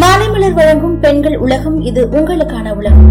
மாலைமலர் வழங்கும் பெண்கள் உலகம் இது உங்களுக்கான உலகம்.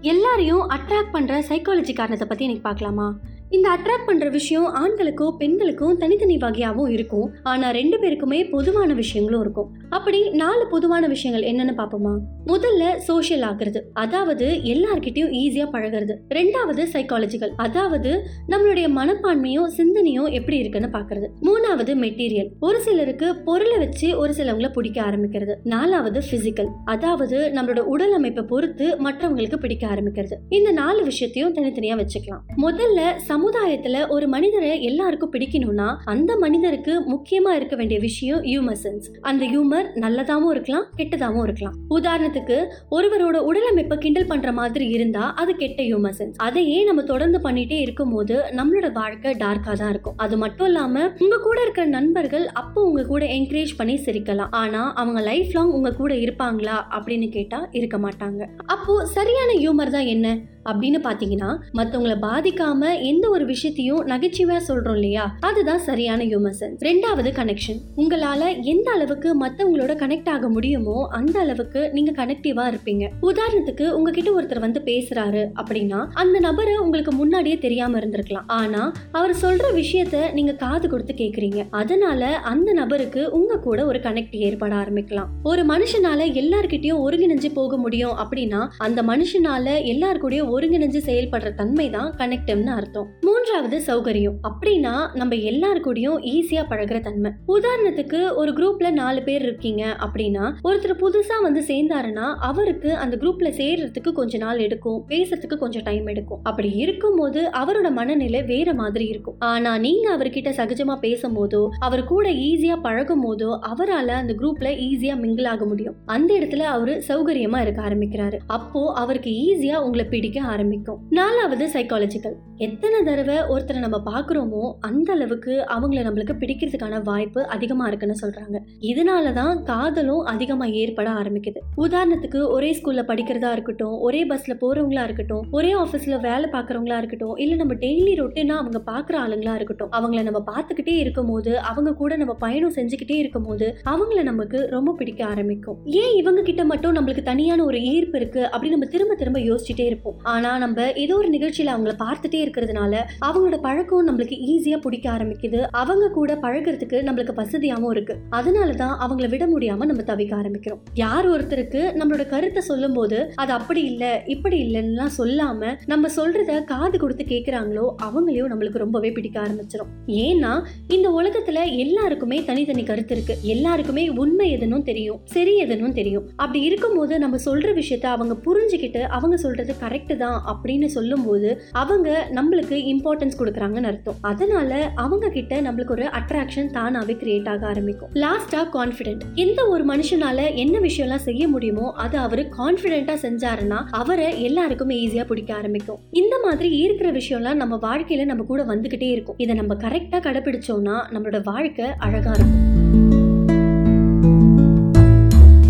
எல்லாரையும் அட்ராக்ட் பண்ற சைக்காலஜி காரணத்தை பத்தி இன்னைக்கு பார்க்கலாமா? இந்த அட்ராக்ட் பண்ற விஷயம் ஆண்களுக்கோ பெண்களுக்கும் தனித்தனி வகையாகவும் இருக்கும். ஆனா ரெண்டு பேருக்குமே பொதுவான விஷயங்களும் இருக்கும். அப்படி நாலு பொதுவான விஷயங்கள் என்னன்னு பார்ப்போமா? முதல்ல சோஷியல் ஆகுறது. அதாவது எல்லார்கிட்டயும் ஈஸியா பழகுறது. ரெண்டாவது சைக்காலஜிக்கல் அதாவது நம்மளுடைய மனப்பான்மையும் சிந்தனையும் எப்படி இருக்குன்னு பாக்குறது மூணாவது மெட்டீரியல் ஒரு சிலருக்கு பொருளை வச்சு ஒரு சிலவங்கள பிடிக்க ஆரம்பிக்கிறது. நாலாவது பிசிக்கல் அதாவது நம்மளோட உடல் அமைப்பை பொறுத்து மற்றவங்களுக்கு பிடிக்க ஆரம்பிக்கிறது. இந்த நாலு விஷயத்தையும் தனித்தனியா வச்சுக்கலாம். முதல்ல சமுதாயத்துல ஒரு மனிதரை எல்லாருக்கும் பிடிக்கணும்னா அந்த மனிதருக்கு முக்கியமா இருக்க வேண்டிய விஷயம் ஹியூமர் சென்ஸ் அந்த ஹியூமர் நல்லதாவும் இருக்கலாம் கெட்டதாவும் இருக்கலாம். உதாரணத்துக்கு ஒருவரோட உடலமைப்பை கிண்டல் பண்ற மாதிரி இருந்தா அது கெட்ட ஹியூமர் சென்ஸ் அதையே நம்ம தொடர்ந்து பண்ணிட்டே இருக்கும்போது நம்மளோட வாழ்க்கை டார்க்கா தான் இருக்கும். அது மட்டும் இல்லாம உங்க கூட இருக்கிற நண்பர்கள் அப்போ உங்க கூட என்கரேஜ் பண்ணி சிரிக்கலாம். ஆனா அவங்க லைஃப் லாங் உங்க கூட இருப்பாங்களா அப்படின்னு கேட்டா இருக்க மாட்டாங்க. அப்போ சரியான ஹியூமர் தான் என்ன? அப்படின்னு பாத்தீங்கன்னா மத்தவங்கள பாதிக்காம எந்த ஒரு விஷயத்தையும் நகைச்சுவையா சொல்றோம் இல்லையா? அதுதான் சரியான ஹியூமர் சென்ஸ் ரெண்டாவது கனெக்ஷன் உங்களால எந்த அளவுக்கு மத்தவங்களோட கனெக்ட் ஆக முடியுமோ அந்த அளவுக்கு நீங்க கனெக்டிவா இருப்பீங்க. உதாரணத்துக்கு உங்ககிட்ட ஒருத்தர் வந்து பேசுறாரு அப்படின்னா அந்த நபரை உங்களுக்கு முன்னாடியே தெரியாம இருந்திருக்கலாம். ஆனா அவர் சொல்ற விஷயத்த நீங்க காது கொடுத்து கேக்குறீங்க. அதனால அந்த நபருக்கு உங்க கூட ஒரு கனெக்ட் ஏற்பட ஆரம்பிக்கலாம். ஒரு மனுஷனால எல்லார்கிட்டயும் ஒருங்கிணைஞ்சு போக முடியும் அப்படின்னா அந்த மனுஷனால எல்லார் கூடயும் ஒருங்கிணைஞ்சு செயல்படுற தன்மை தான் கனெக்டிவ்னு அர்த்தம். மூன்றாவது சௌகரியம். அப்படின்னா நம்ம எல்லார் கூடயும் ஈஸியா பழகுற தன்மை. உதாரணத்துக்கு ஒரு குரூப்ல நாலு பேர் இருக்கீங்க அப்படின்னா ஒருத்தர் புதுசா வந்து சேர்ந்தாருன்னா அவருக்கு அந்த குரூப்ல சேர்றதுக்கு கொஞ்ச நாள் எடுக்கும் பேசுறதுக்கு கொஞ்சம் டைம் எடுக்கும். அப்படி இருக்கும்போது அவரோட மனநிலை வேற மாதிரி இருக்கும். ஆனா நீங்க அவர்கிட்ட சகஜமா பேசும்போதோ அவர் கூட ஈஸியா பழகும் போதோ அவரால் அந்த குரூப்ல ஈஸியா மிங்கிள் ஆக முடியும். அந்த இடத்துல அவரு சௌகரியமா இருக்க ஆரம்பிக்கிறாரு. அப்போ அவருக்கு ஈஸியா உங்களை பிடிக்க ஆரம்பிக்கும். நாலாவது சைக்காலஜிக்கல் எத்தனை தடவை ஒருத்தரை நம்ம பாக்குறோமோ அந்த அளவுக்கு அவங்கள நம்மளுக்கு பிடிக்கிறதுக்கான வாய்ப்பு அதிகமா இருக்குன்னு சொல்றாங்க. இதனாலதான் காதலும் அதிகமா ஏற்பட ஆரம்பிக்குது. உதாரணத்துக்கு ஒரே ஸ்கூல்ல படிக்கிறதா இருக்கட்டும் ஒரே பஸ்ல போறவங்களா இருக்கட்டும் ஒரே ஆபீஸ்ல வேலை பாக்குறவங்களா இருக்கட்டும் இல்ல நம்ம டெய்லி ரொட்டீனா அவங்க பாக்குற ஆளுங்களா இருக்கட்டும் அவங்கள நம்ம பார்த்துக்கிட்டே இருக்கும் போது அவங்க கூட நம்ம பயணம் செஞ்சுக்கிட்டே இருக்கும் போது அவங்கள நமக்கு ரொம்ப பிடிக்க ஆரம்பிக்கும். ஏன் இவங்க கிட்ட மட்டும் நம்மளுக்கு தனியான ஒரு ஈர்ப்பு இருக்கு அப்படின்னு நம்ம திரும்ப திரும்ப யோசிச்சுட்டே இருப்போம். ஆனால் நம்ம ஏதோ ஒரு நிகழ்ச்சியில் அவங்கள பார்த்துட்டே இருக்கிறதுனால அவங்களோட பழக்கம் நம்மளுக்கு ஈஸியாக பிடிக்க ஆரம்பிக்குது. அவங்க கூட பழகுறதுக்கு நம்மளுக்கு வசதியாகவும் இருக்கு. அதனாலதான் அவங்கள விட முடியாம நம்ம தவிக்க ஆரம்பிக்கிறோம். யார் ஒருத்தருக்கு நம்மளோட கருத்தை சொல்லும் போது அது அப்படி இல்லை இப்படி இல்லைன்னா சொல்லாம நம்ம சொல்றத காது கொடுத்து கேட்குறாங்களோ அவங்களையும் நம்மளுக்கு ரொம்பவே பிடிக்க ஆரம்பிச்சிடும் ஏன்னா இந்த உலகத்துல எல்லாருக்குமே தனித்தனி கருத்து இருக்கு. எல்லாருக்குமே உண்மை எதுனும் தெரியும் சரி எதுனும் தெரியும். அப்படி இருக்கும்போது நம்ம சொல்ற விஷயத்த அவங்க புரிஞ்சுக்கிட்டு அவங்க சொல்றது கரெக்ட் தான் அப்படின்னு சொல்லும்போது அவங்க நம்மளுக்கு இம்பார்ட்டன்ஸ் கொடுக்குறாங்கன்னு அர்த்தம். அதனால அவங்க கிட்ட நம்மளுக்கு ஒரு அட்ராக்ஷன் தானாவே கிரியேட் ஆக ஆரம்பிக்கும். லாஸ்டா கான்ஃபிடென்ட் எந்த ஒரு மனுஷனால என்ன விஷயம்லாம் செய்ய முடியுமோ அதை அவர் கான்ஃபிடென்ட்டா செஞ்சாருன்னா அவரை எல்லாருக்குமே ஈஸியா பிடிக்க ஆரம்பிக்கும். இந்த மாதிரி இருக்கிற விஷயம்லாம் நம்ம வாழ்க்கையில நம்ம கூட வந்துகிட்டே இருக்கும். இதை நம்ம கரெக்டா கடைபிடிச்சோம்னா நம்மளோட வாழ்க்கை அழகா இருக்கும்.